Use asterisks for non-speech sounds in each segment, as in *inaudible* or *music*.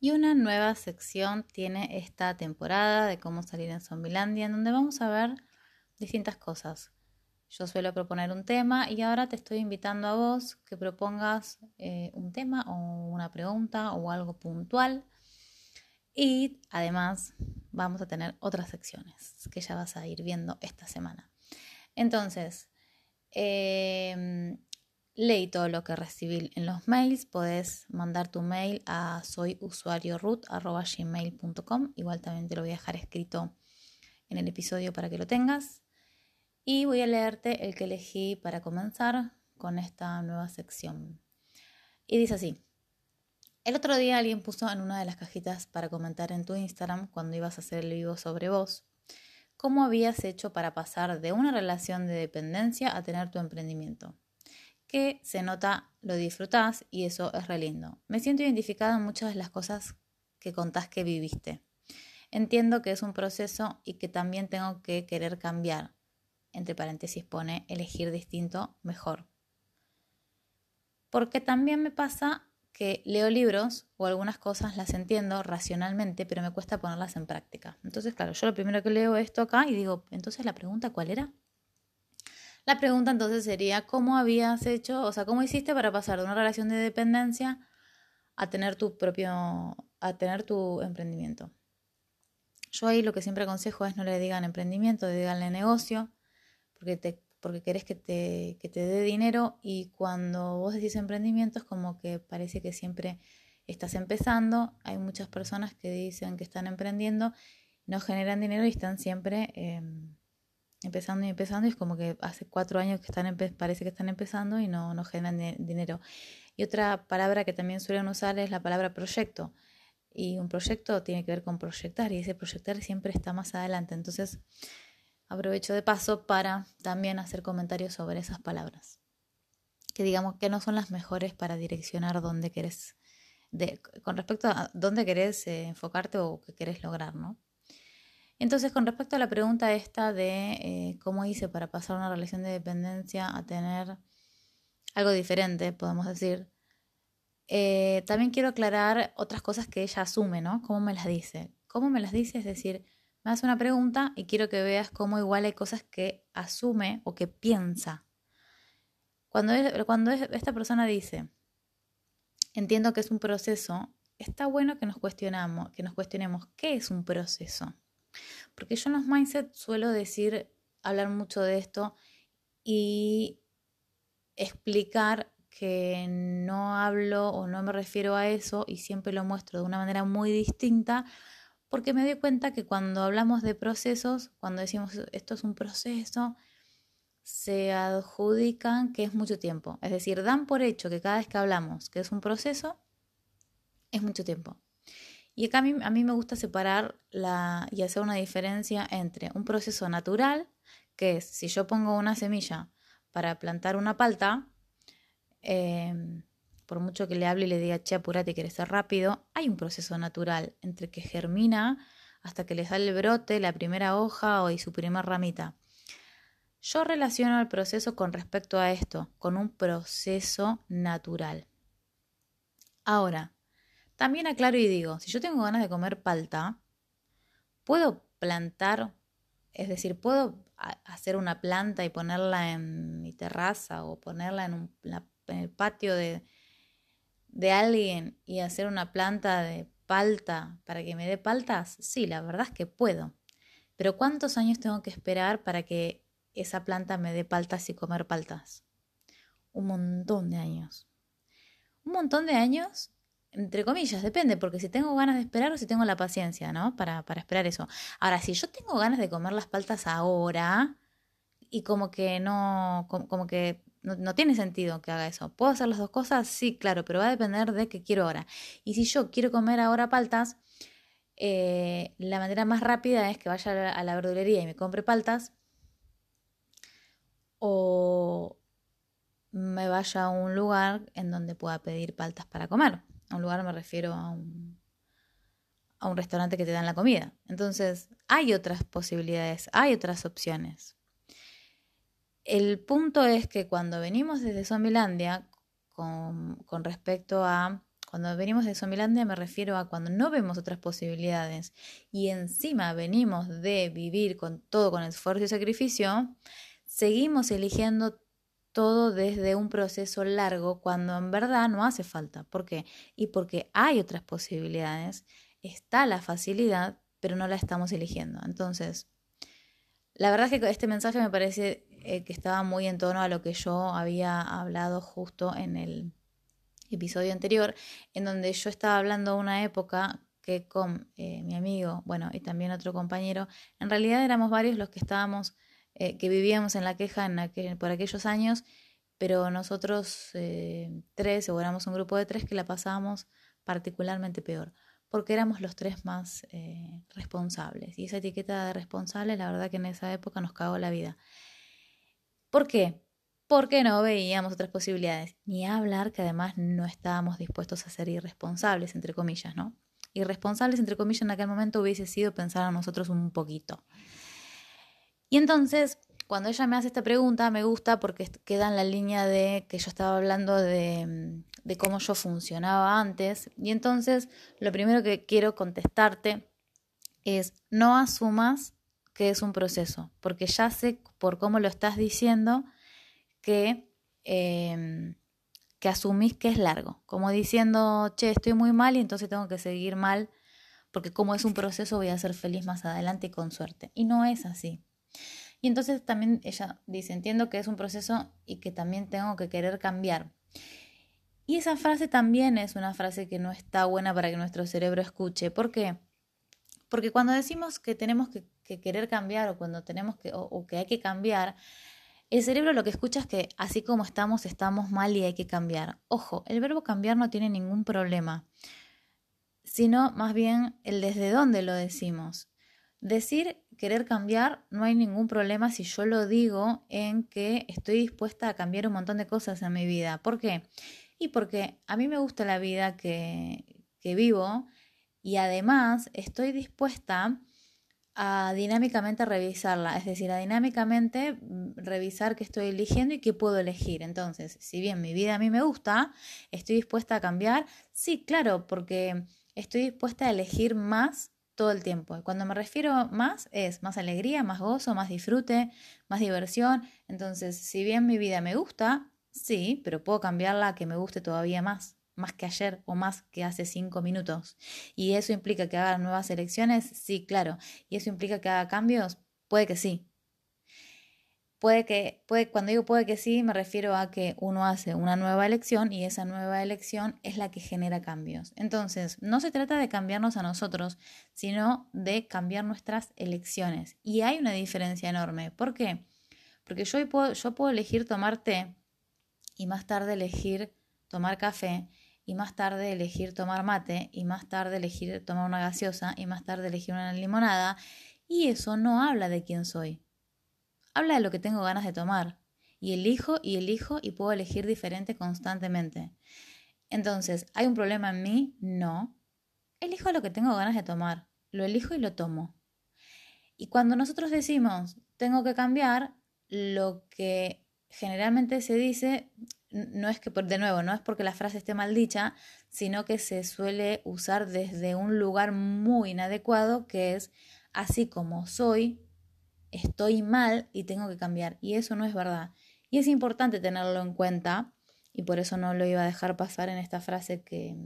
Y una nueva sección tiene esta temporada de cómo salir en Zombilandia, en donde vamos a ver distintas cosas. Yo suelo proponer un tema y ahora te estoy invitando a vos que propongas eh, un tema o una pregunta o algo puntual. Y además vamos a tener otras secciones que ya vas a ir viendo esta semana. Entonces, eh, Leí todo lo que recibí en los mails. Podés mandar tu mail a soyusuariorut.gmail.com. Igual también te lo voy a dejar escrito en el episodio para que lo tengas. Y voy a leerte el que elegí para comenzar con esta nueva sección. Y dice así. El otro día alguien puso en una de las cajitas para comentar en tu Instagram cuando ibas a hacer el vivo sobre vos cómo habías hecho para pasar de una relación de dependencia a tener tu emprendimiento que se nota lo disfrutás y eso es re lindo. Me siento identificada en muchas de las cosas que contás que viviste. Entiendo que es un proceso y que también tengo que querer cambiar. Entre paréntesis pone elegir distinto mejor. Porque también me pasa que leo libros o algunas cosas las entiendo racionalmente, pero me cuesta ponerlas en práctica. Entonces, claro, yo lo primero que leo esto acá y digo, entonces la pregunta, ¿cuál era? La pregunta entonces sería, ¿cómo habías hecho, o sea, cómo hiciste para pasar de una relación de dependencia a tener tu propio, a tener tu emprendimiento? Yo ahí lo que siempre aconsejo es no le digan emprendimiento, díganle negocio, porque, te, porque querés que te, que te dé dinero y cuando vos decís emprendimiento es como que parece que siempre estás empezando. Hay muchas personas que dicen que están emprendiendo, no generan dinero y están siempre... Em, empezando y empezando y es como que hace cuatro años que están parece que están empezando y no, no generan dinero. Y otra palabra que también suelen usar es la palabra proyecto. Y un proyecto tiene que ver con proyectar y ese proyectar siempre está más adelante. Entonces aprovecho de paso para también hacer comentarios sobre esas palabras. Que digamos que no son las mejores para direccionar dónde querés, de, con respecto a dónde querés eh, enfocarte o qué querés lograr, ¿no? Entonces, con respecto a la pregunta esta de eh, cómo hice para pasar una relación de dependencia a tener algo diferente, podemos decir, eh, también quiero aclarar otras cosas que ella asume, ¿no? ¿Cómo me las dice? ¿Cómo me las dice? Es decir, me hace una pregunta y quiero que veas cómo igual hay cosas que asume o que piensa. Cuando, cuando esta persona dice, entiendo que es un proceso, está bueno que nos cuestionamos, que nos cuestionemos qué es un proceso. Porque yo en los mindset suelo decir, hablar mucho de esto y explicar que no hablo o no me refiero a eso y siempre lo muestro de una manera muy distinta porque me doy cuenta que cuando hablamos de procesos, cuando decimos esto es un proceso, se adjudican que es mucho tiempo. Es decir, dan por hecho que cada vez que hablamos que es un proceso, es mucho tiempo. Y acá a mí, a mí me gusta separar la, y hacer una diferencia entre un proceso natural, que es si yo pongo una semilla para plantar una palta, em, por mucho que le hable y le diga, che, apurate, quiere ser rápido, hay un proceso natural entre que germina hasta que le sale el brote, la primera hoja o y su primera ramita. Yo relaciono el proceso con respecto a esto, con un proceso natural. Ahora, también aclaro y digo, si yo tengo ganas de comer palta, puedo plantar, es decir, puedo hacer una planta y ponerla en mi terraza o ponerla en, el patio de, de alguien y hacer una planta de palta para que me dé paltas? Sí, la verdad es que puedo. Pero ¿cuántos años tengo que esperar para que esa planta me dé paltas y comer paltas? Un montón de años. Un montón de años entre comillas, depende, porque si tengo ganas de esperar o si tengo la paciencia, ¿no? Para, para esperar eso. Ahora, si yo tengo ganas de comer las paltas ahora y como que no, como, que no, tiene sentido que haga eso. ¿Puedo hacer las dos cosas? Sí, claro, pero va a depender de qué quiero ahora. Y si yo quiero comer ahora paltas, eh, la manera más rápida es que vaya a la verdulería y me compre paltas. O me vaya a un lugar en donde pueda pedir paltas para comer. A un lugar me refiero a un, a un restaurante que te dan la comida. Entonces, hay otras posibilidades, hay otras opciones. El punto es que cuando venimos desde Zombilandia, con, con respecto a Cuando venimos de Somilandia me refiero a cuando no vemos otras posibilidades y encima venimos de vivir con todo con esfuerzo y sacrificio, seguimos eligiendo todo desde un proceso largo cuando en verdad no hace falta. ¿Por qué? Y porque hay otras posibilidades, está la facilidad, pero no la estamos eligiendo. Entonces, la verdad es que este mensaje me parece eh, que estaba muy en tono a lo que yo había hablado justo en el episodio anterior, en donde yo estaba hablando una época que con eh, mi amigo, bueno, y también otro compañero, en realidad éramos varios los que estábamos, eh, que vivíamos en la queja en por aquellos años, pero nosotros eh, tres, o éramos un grupo de tres que la pasábamos particularmente peor, porque éramos los tres más responsables. Y esa etiqueta de responsable, la verdad que en esa época nos cagó la vida. ¿Por qué? porque no veíamos otras posibilidades. Ni hablar que además no estábamos dispuestos a ser irresponsables, entre comillas, ¿no? Irresponsables, entre comillas, en aquel momento hubiese sido pensar a nosotros un poquito. Y entonces, cuando ella me hace esta pregunta, me gusta porque queda en la línea de que yo estaba hablando de, de cómo yo funcionaba antes. Y entonces, lo primero que quiero contestarte es, no asumas que es un proceso, porque ya sé por cómo lo estás diciendo que, em, que asumís que es largo, como diciendo, che, estoy muy mal y entonces tengo que seguir mal, porque como es un proceso voy a ser feliz más adelante y con suerte. Y no es así. Y entonces también ella dice, entiendo que es un proceso y que también tengo que querer cambiar. Y esa frase también es una frase que no está buena para que nuestro cerebro escuche. ¿Por qué? Porque cuando decimos que tenemos que, querer cambiar o cuando tenemos que, o que hay que cambiar, el cerebro lo que escucha es que así como estamos, estamos mal y hay que cambiar. Ojo, el verbo cambiar no tiene ningún problema, sino más bien el desde dónde lo decimos. Decir querer cambiar no hay ningún problema si yo lo digo en que estoy dispuesta a cambiar un montón de cosas en mi vida. ¿Por qué? Y porque a mí me gusta la vida que, que vivo y además estoy dispuesta a dinámicamente revisarla, es decir, a dinámicamente mm, revisar qué estoy eligiendo y qué puedo elegir. Entonces, si bien mi vida a mí me gusta, ¿estoy dispuesta a cambiar? Sí, claro, porque estoy dispuesta a elegir más todo el tiempo. Cuando me refiero más es más alegría, más gozo, más disfrute, más diversión. Entonces, si bien mi vida me gusta, sí, pero puedo cambiarla a que me guste todavía más más que ayer o más que hace cinco minutos. ¿Y eso implica que haga nuevas elecciones? Sí, claro. ¿Y eso implica que haga cambios? Puede que sí. Puede que, puede, cuando digo puede que sí, me refiero a que uno hace una nueva elección y esa nueva elección es la que genera cambios. Entonces, no se trata de cambiarnos a nosotros, sino de cambiar nuestras elecciones. Y hay una diferencia enorme. ¿Por qué? Porque yo puedo, yo puedo elegir tomar té y más tarde elegir tomar café y más tarde elegir tomar mate y más tarde elegir tomar una gaseosa y más tarde elegir una limonada y eso no habla de quién soy. Habla de lo que tengo ganas de tomar y elijo y elijo y puedo elegir diferente constantemente. Entonces, ¿hay un problema en mí? No. Elijo lo que tengo ganas de tomar, lo elijo y lo tomo. Y cuando nosotros decimos tengo que cambiar, lo que generalmente se dice no es que, de nuevo, no es porque la frase esté mal dicha, sino que se suele usar desde un lugar muy inadecuado, que es así como soy, estoy mal y tengo que cambiar. Y eso no es verdad. Y es importante tenerlo en cuenta, y por eso no lo iba a dejar pasar en esta frase que,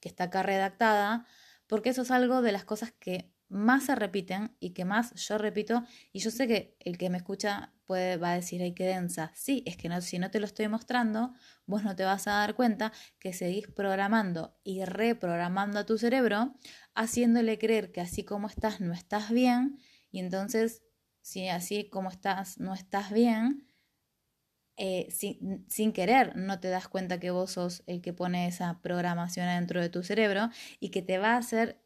que está acá redactada, porque eso es algo de las cosas que más se repiten y que más yo repito, y yo sé que el que me escucha puede, va a decir, ay, qué densa. Sí, es que no, si no te lo estoy mostrando, vos no te vas a dar cuenta que seguís programando y reprogramando a tu cerebro, haciéndole creer que así como estás no estás bien, y entonces, si así como estás no estás bien, eh, sin, sin, querer no te das cuenta que vos sos el que pone esa programación adentro de tu cerebro y que te va a hacer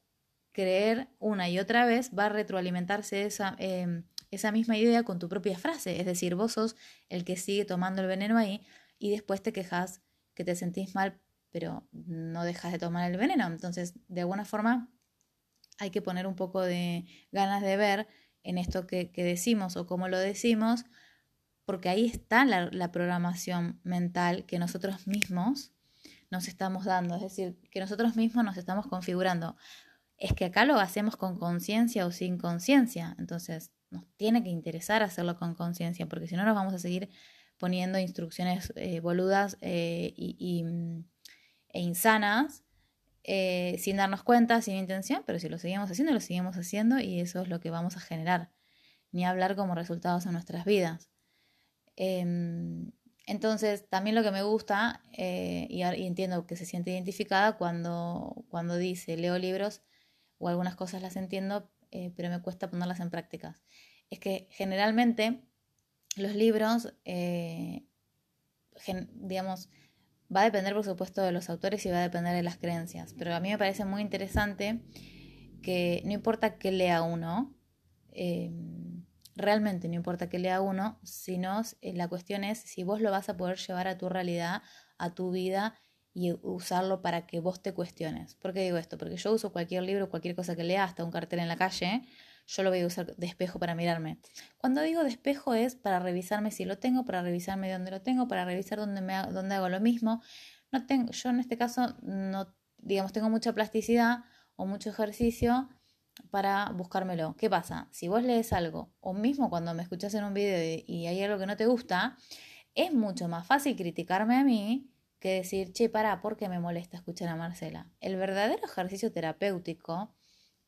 creer una y otra vez, va a retroalimentarse esa, em, esa misma idea con tu propia frase. Es decir, vos sos el que sigue tomando el veneno ahí y después te quejas que te sentís mal, pero no dejas de tomar el veneno. Entonces, de alguna forma, hay que poner un poco de ganas de ver en esto que, decimos o cómo lo decimos, porque ahí está la programación mental que nosotros mismos nos estamos dando, es decir, que nosotros mismos nos estamos configurando. Es que acá lo hacemos con conciencia o sin conciencia, entonces nos tiene que interesar hacerlo con conciencia, porque si no nos vamos a seguir poniendo instrucciones eh, boludas eh, y, mm, e insanas eh, sin darnos cuenta, sin intención, pero si lo seguimos haciendo, lo seguimos haciendo y eso es lo que vamos a generar, ni hablar como resultados en nuestras vidas. Em, entonces, también lo que me gusta, y, y, entiendo que se siente identificada cuando, cuando dice, leo libros o algunas cosas las entiendo, pero me cuesta ponerlas en prácticas. Es que generalmente los libros, eh, digamos, va a depender por supuesto de los autores y va a depender de las creencias, pero a mí me parece muy interesante que no importa que lea uno, eh, realmente no importa que lea uno, sino eh, la cuestión es si vos lo vas a poder llevar a tu realidad, a tu vida y usarlo para que vos te cuestiones. ¿Por qué digo esto? Porque yo uso cualquier libro, cualquier cosa que lea, hasta un cartel en la calle, yo lo voy a usar de espejo para mirarme. Cuando digo de espejo es para revisarme si lo tengo, para revisarme dónde lo tengo, para revisar dónde, me, dónde hago lo mismo. No tengo, yo en este caso no, digamos, tengo mucha plasticidad o mucho ejercicio para buscármelo. ¿Qué pasa? Si vos lees algo, o mismo cuando me escuchas en un video y hay algo que no te gusta, es mucho más fácil criticarme a mí que decir, che, para, ¿por qué me molesta escuchar a Marcela? El verdadero ejercicio terapéutico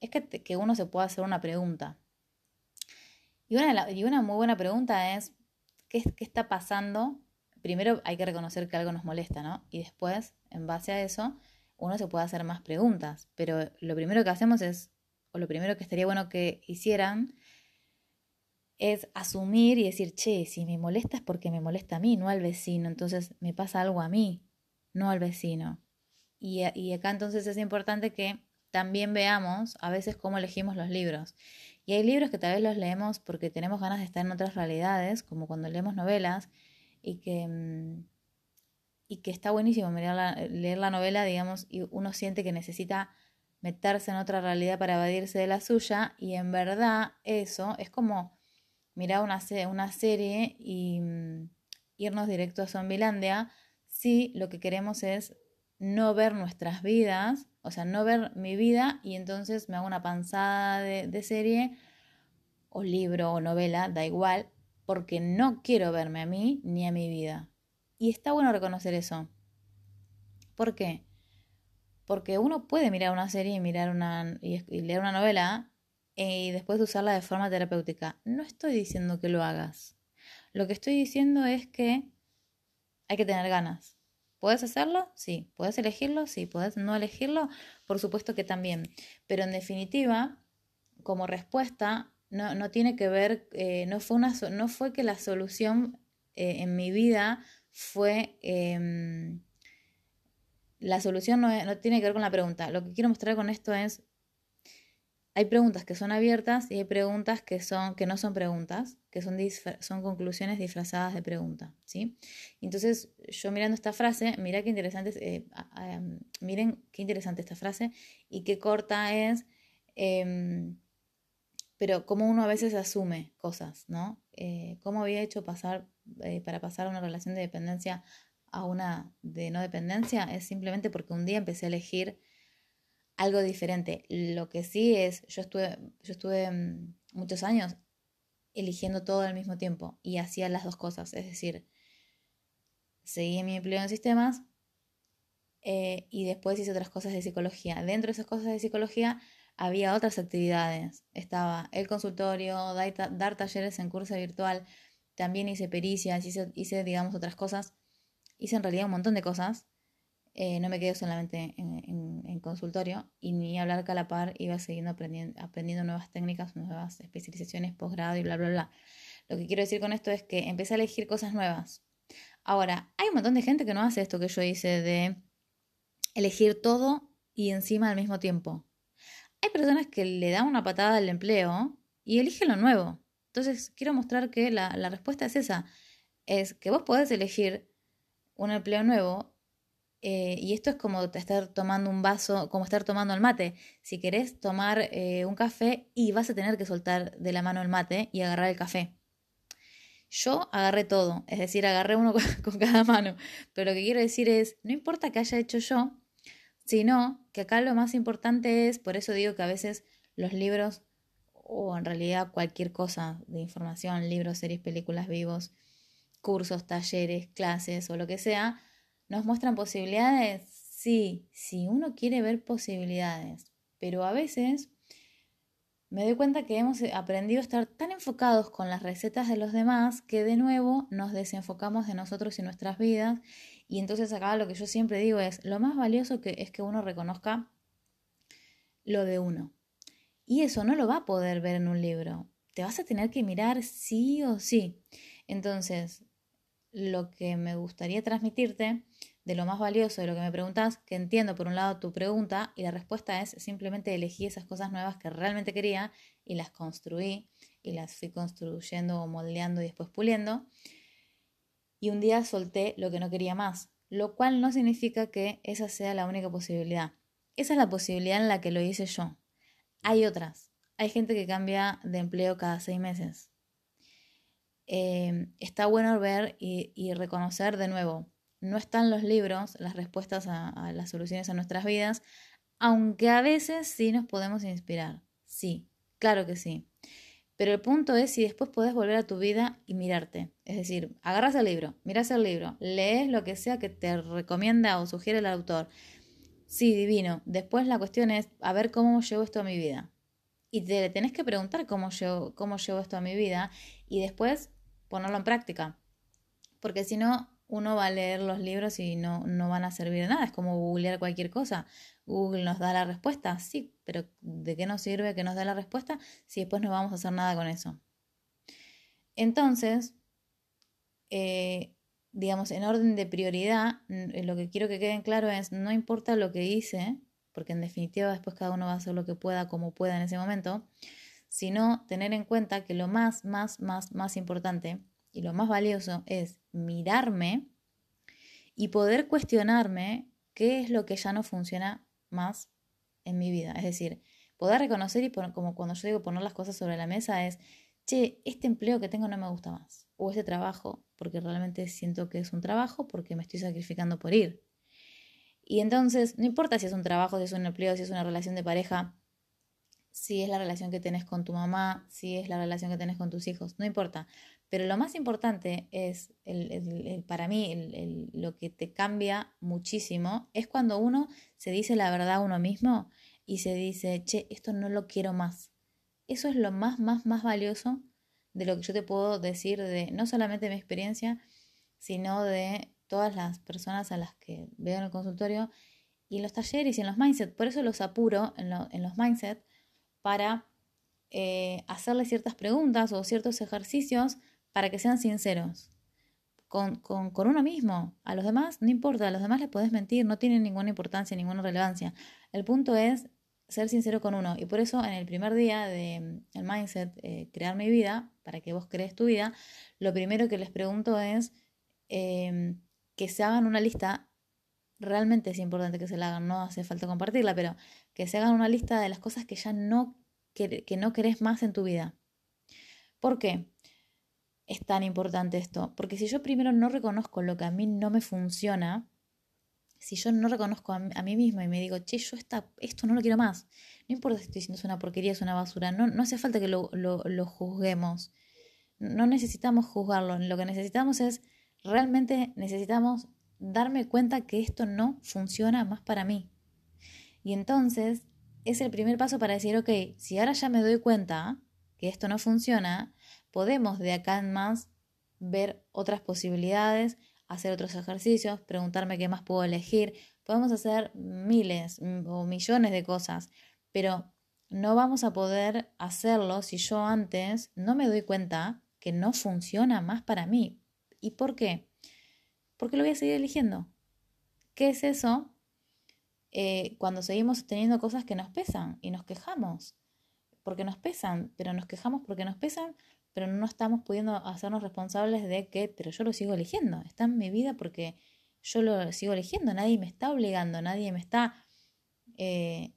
es que, uno se pueda hacer una pregunta. Y una, y una muy buena pregunta es, ¿qué, ¿qué está pasando? Primero hay que reconocer que algo nos molesta, ¿no? Y después, en base a eso, uno se puede hacer más preguntas. Pero lo primero que hacemos es, o lo primero que estaría bueno que hicieran, es asumir y decir, che, si me molesta es porque me molesta a mí, no al vecino. Entonces me pasa algo a mí, no al vecino. Y, y acá entonces es importante que también veamos a veces cómo elegimos los libros. Y hay libros que tal vez los leemos porque tenemos ganas de estar en otras realidades, como cuando leemos novelas, y que, mm, y que está buenísimo leer la novela, digamos, y uno siente que necesita meterse en otra realidad para evadirse de la suya, y en verdad eso es como mirar una, una serie y mm, irnos directo a Zombilandia si lo que queremos es no ver nuestras vidas, o sea, no ver mi vida y entonces me hago una panzada de, serie o libro o novela, da igual, porque no quiero verme a mí ni a mi vida. Y está bueno reconocer eso. ¿Por qué? Porque uno puede mirar una serie y, mirar una, y, leer una novela y después usarla de forma terapéutica. No estoy diciendo que lo hagas. Lo que estoy diciendo es que hay que tener ganas. ¿Puedes hacerlo? Sí. ¿Puedes elegirlo? Sí. ¿Puedes no elegirlo? Por supuesto que también. Pero en definitiva, como respuesta, no, no tiene que ver, eh, no, fue una, no fue que la solución eh, en mi vida fue... Em, la solución no, no tiene que ver con la pregunta. Lo que quiero mostrar con esto es hay preguntas que son abiertas y hay preguntas que, son, que no son preguntas, que son, son conclusiones disfrazadas de pregunta, ¿sí? Entonces, yo mirando esta frase, mira qué interesante, eh, miren qué interesante esta frase y qué corta es, em, pero cómo uno a veces asume cosas, ¿no? Eh, ¿Cómo había hecho pasar, eh, para pasar una relación de dependencia a una de no dependencia? Es simplemente porque un día empecé a elegir algo diferente. Lo que sí es, yo estuve, yo estuve mm, muchos años eligiendo todo al mismo tiempo y hacía las dos cosas, es decir, seguí mi empleo en sistemas eh, y después hice otras cosas de psicología. Dentro de esas cosas de psicología había otras actividades. Estaba el consultorio, dar, talleres en curso virtual, también hice pericias, hice, hice, digamos, otras cosas. Hice en realidad un montón de cosas eh, no me quedo solamente en, consultorio y ni hablar calapar, iba siguiendo aprendiendo, aprendiendo nuevas técnicas, nuevas especializaciones, posgrado y bla, bla, bla. Lo que quiero decir con esto es que empecé a elegir cosas nuevas. Ahora, hay un montón de gente que no hace esto que yo hice de elegir todo y encima al mismo tiempo. Hay personas que le dan una patada al empleo y eligen lo nuevo. Entonces, quiero mostrar que la, la respuesta es esa. Es que vos podés elegir un empleo nuevo eh, y esto es como estar tomando un vaso, como estar tomando el mate. Si querés tomar eh, un café y vas a tener que soltar de la mano el mate y agarrar el café. Yo agarré todo, es decir, agarré uno *laughs* con cada mano, pero lo que quiero decir es, no importa que haya hecho yo, sino que acá lo más importante es, por eso digo que a veces los libros, o en realidad cualquier cosa de información, libros, series, películas, vivos, cursos, talleres, clases o lo que sea, nos muestran posibilidades. Sí, si uno quiere ver posibilidades, pero a veces me doy cuenta que hemos aprendido a estar tan enfocados con las recetas de los demás que de nuevo nos desenfocamos de nosotros y nuestras vidas. Y entonces acá lo que yo siempre digo es, lo más valioso que es que uno reconozca lo de uno. Y eso no lo va a poder ver en un libro. Te vas a tener que mirar sí o sí. Entonces, lo que me gustaría transmitirte de lo más valioso de lo que me preguntas, que entiendo por un lado tu pregunta y la respuesta es simplemente elegí esas cosas nuevas que realmente quería y las construí y las fui construyendo o moldeando y después puliendo. Y un día solté lo que no quería más, lo cual no significa que esa sea la única posibilidad. Esa es la posibilidad en la que lo hice yo. Hay otras. Hay gente que cambia de empleo cada seis meses. Eh, está bueno ver y reconocer de nuevo no están los libros las respuestas a, las soluciones a nuestras vidas, aunque a veces sí nos podemos inspirar. Sí, claro que sí. Pero el punto es si después podés volver a tu vida y mirarte. Es decir, agarras el libro, miras el libro, lees lo que sea que te recomienda o sugiere el autor. Sí, divino. Después la cuestión es a ver cómo llevo esto a mi vida. Y te tenés que preguntar cómo llevo, cómo llevo esto a mi vida y después ponerlo en práctica. Porque si no, uno va a leer los libros y no, no van a servir de nada. Es como googlear cualquier cosa. Google nos da la respuesta, sí, pero ¿de qué nos sirve que nos dé la respuesta si después no vamos a hacer nada con eso? Entonces, eh, digamos, en orden de prioridad, lo que quiero que quede claro es, no importa lo que hice, porque en definitiva después cada uno va a hacer lo que pueda, como pueda en ese momento, sino tener en cuenta que lo más, más, más, más importante y lo más valioso es mirarme y poder cuestionarme qué es lo que ya no funciona más en mi vida. Es decir, poder reconocer y como cuando yo digo poner las cosas sobre la mesa es, che, este empleo que tengo no me gusta más. O este trabajo, porque realmente siento que es un trabajo porque me estoy sacrificando por ir. Y entonces, no importa si es un trabajo, si es un empleo, si es una relación de pareja, si es la relación que tenés con tu mamá, si es la relación que tenés con tus hijos, no importa. Pero lo más importante es, el, para mí, lo que te cambia muchísimo es cuando uno se dice la verdad a uno mismo y se dice, che, esto no lo quiero más. Eso es lo más, más, más valioso de lo que yo te puedo decir de no solamente mi experiencia, sino de todas las personas a las que veo en el consultorio y en los talleres y en los mindset. Por eso los apuro en, en los mindset para eh, hacerle ciertas preguntas o ciertos ejercicios para que sean sinceros con, uno mismo. A los demás no importa, a los demás les podés mentir, no tienen ninguna importancia, ninguna relevancia. El punto es ser sincero con uno. Y por eso en el primer día del el mindset, eh, crear mi vida, para que vos crees tu vida, lo primero que les pregunto es em, que se hagan una lista realmente es importante que se la hagan, no hace falta compartirla, pero que se hagan una lista de las cosas que ya no, que, no querés más en tu vida. ¿Por qué es tan importante esto? Porque si yo primero no reconozco lo que a mí no me funciona, si yo no reconozco a, mí misma y me digo, che, yo esta, esto no lo quiero más, no importa si estoy diciendo es una porquería, es una basura, no, no hace falta que lo, lo juzguemos, no necesitamos juzgarlo, lo que necesitamos es, realmente necesitamos darme cuenta que esto no funciona más para mí. Y entonces es el primer paso para decir, ok, si ahora ya me doy cuenta que esto no funciona, podemos de acá en más ver otras posibilidades, hacer otros ejercicios, preguntarme qué más puedo elegir. Podemos hacer miles o millones de cosas, pero no vamos a poder hacerlo si yo antes no me doy cuenta que no funciona más para mí. ¿Y por qué? Porque lo voy a seguir eligiendo. ¿Qué es eso? Eh, cuando seguimos teniendo cosas que nos pesan y nos quejamos, porque nos pesan, pero nos quejamos porque nos pesan, pero no estamos pudiendo hacernos responsables de que, pero yo lo sigo eligiendo, está en mi vida porque yo lo sigo eligiendo, nadie me está obligando, nadie me está eh,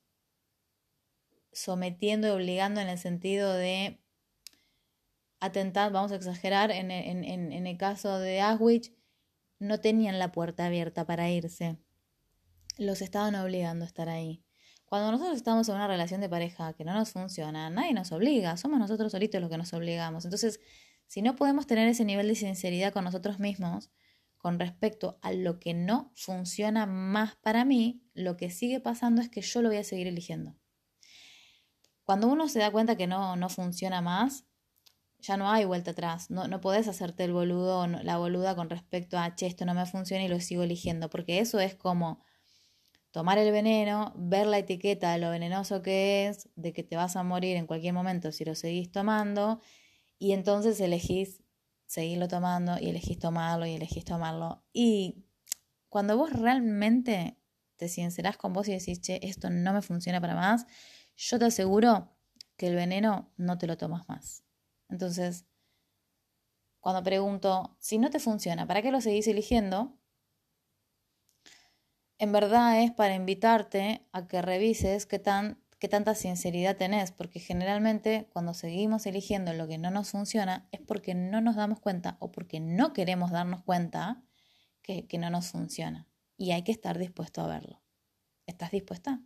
sometiendo y obligando en el sentido de atentar, vamos a exagerar, en, el caso de Auschwitz, no tenían la puerta abierta para irse. Los estaban obligando a estar ahí. Cuando nosotros estamos en una relación de pareja que no nos funciona, nadie nos obliga, somos nosotros solitos los que nos obligamos. Entonces, si no podemos tener ese nivel de sinceridad con nosotros mismos, con respecto a lo que no funciona más para mí, lo que sigue pasando es que yo lo voy a seguir eligiendo. Cuando uno se da cuenta que no, no funciona más, ya no hay vuelta atrás. No, no podés hacerte el boludo o la boluda con respecto a, che, esto no me funciona y lo sigo eligiendo, porque eso es como tomar el veneno, ver la etiqueta de lo venenoso que es, de que te vas a morir en cualquier momento si lo seguís tomando, y entonces elegís seguirlo tomando y elegís tomarlo y elegís tomarlo. Y cuando vos realmente te sincerás con vos y decís, che, esto no me funciona para más, yo te aseguro que el veneno no te lo tomas más. Entonces, cuando pregunto, si no te funciona, ¿para qué lo seguís eligiendo? en verdad es para invitarte a que revises qué, tan, qué tanta sinceridad tenés, porque generalmente cuando seguimos eligiendo lo que no nos funciona es porque no nos damos cuenta o porque no queremos darnos cuenta que, que no nos funciona. Y hay que estar dispuesto a verlo. ¿Estás dispuesta?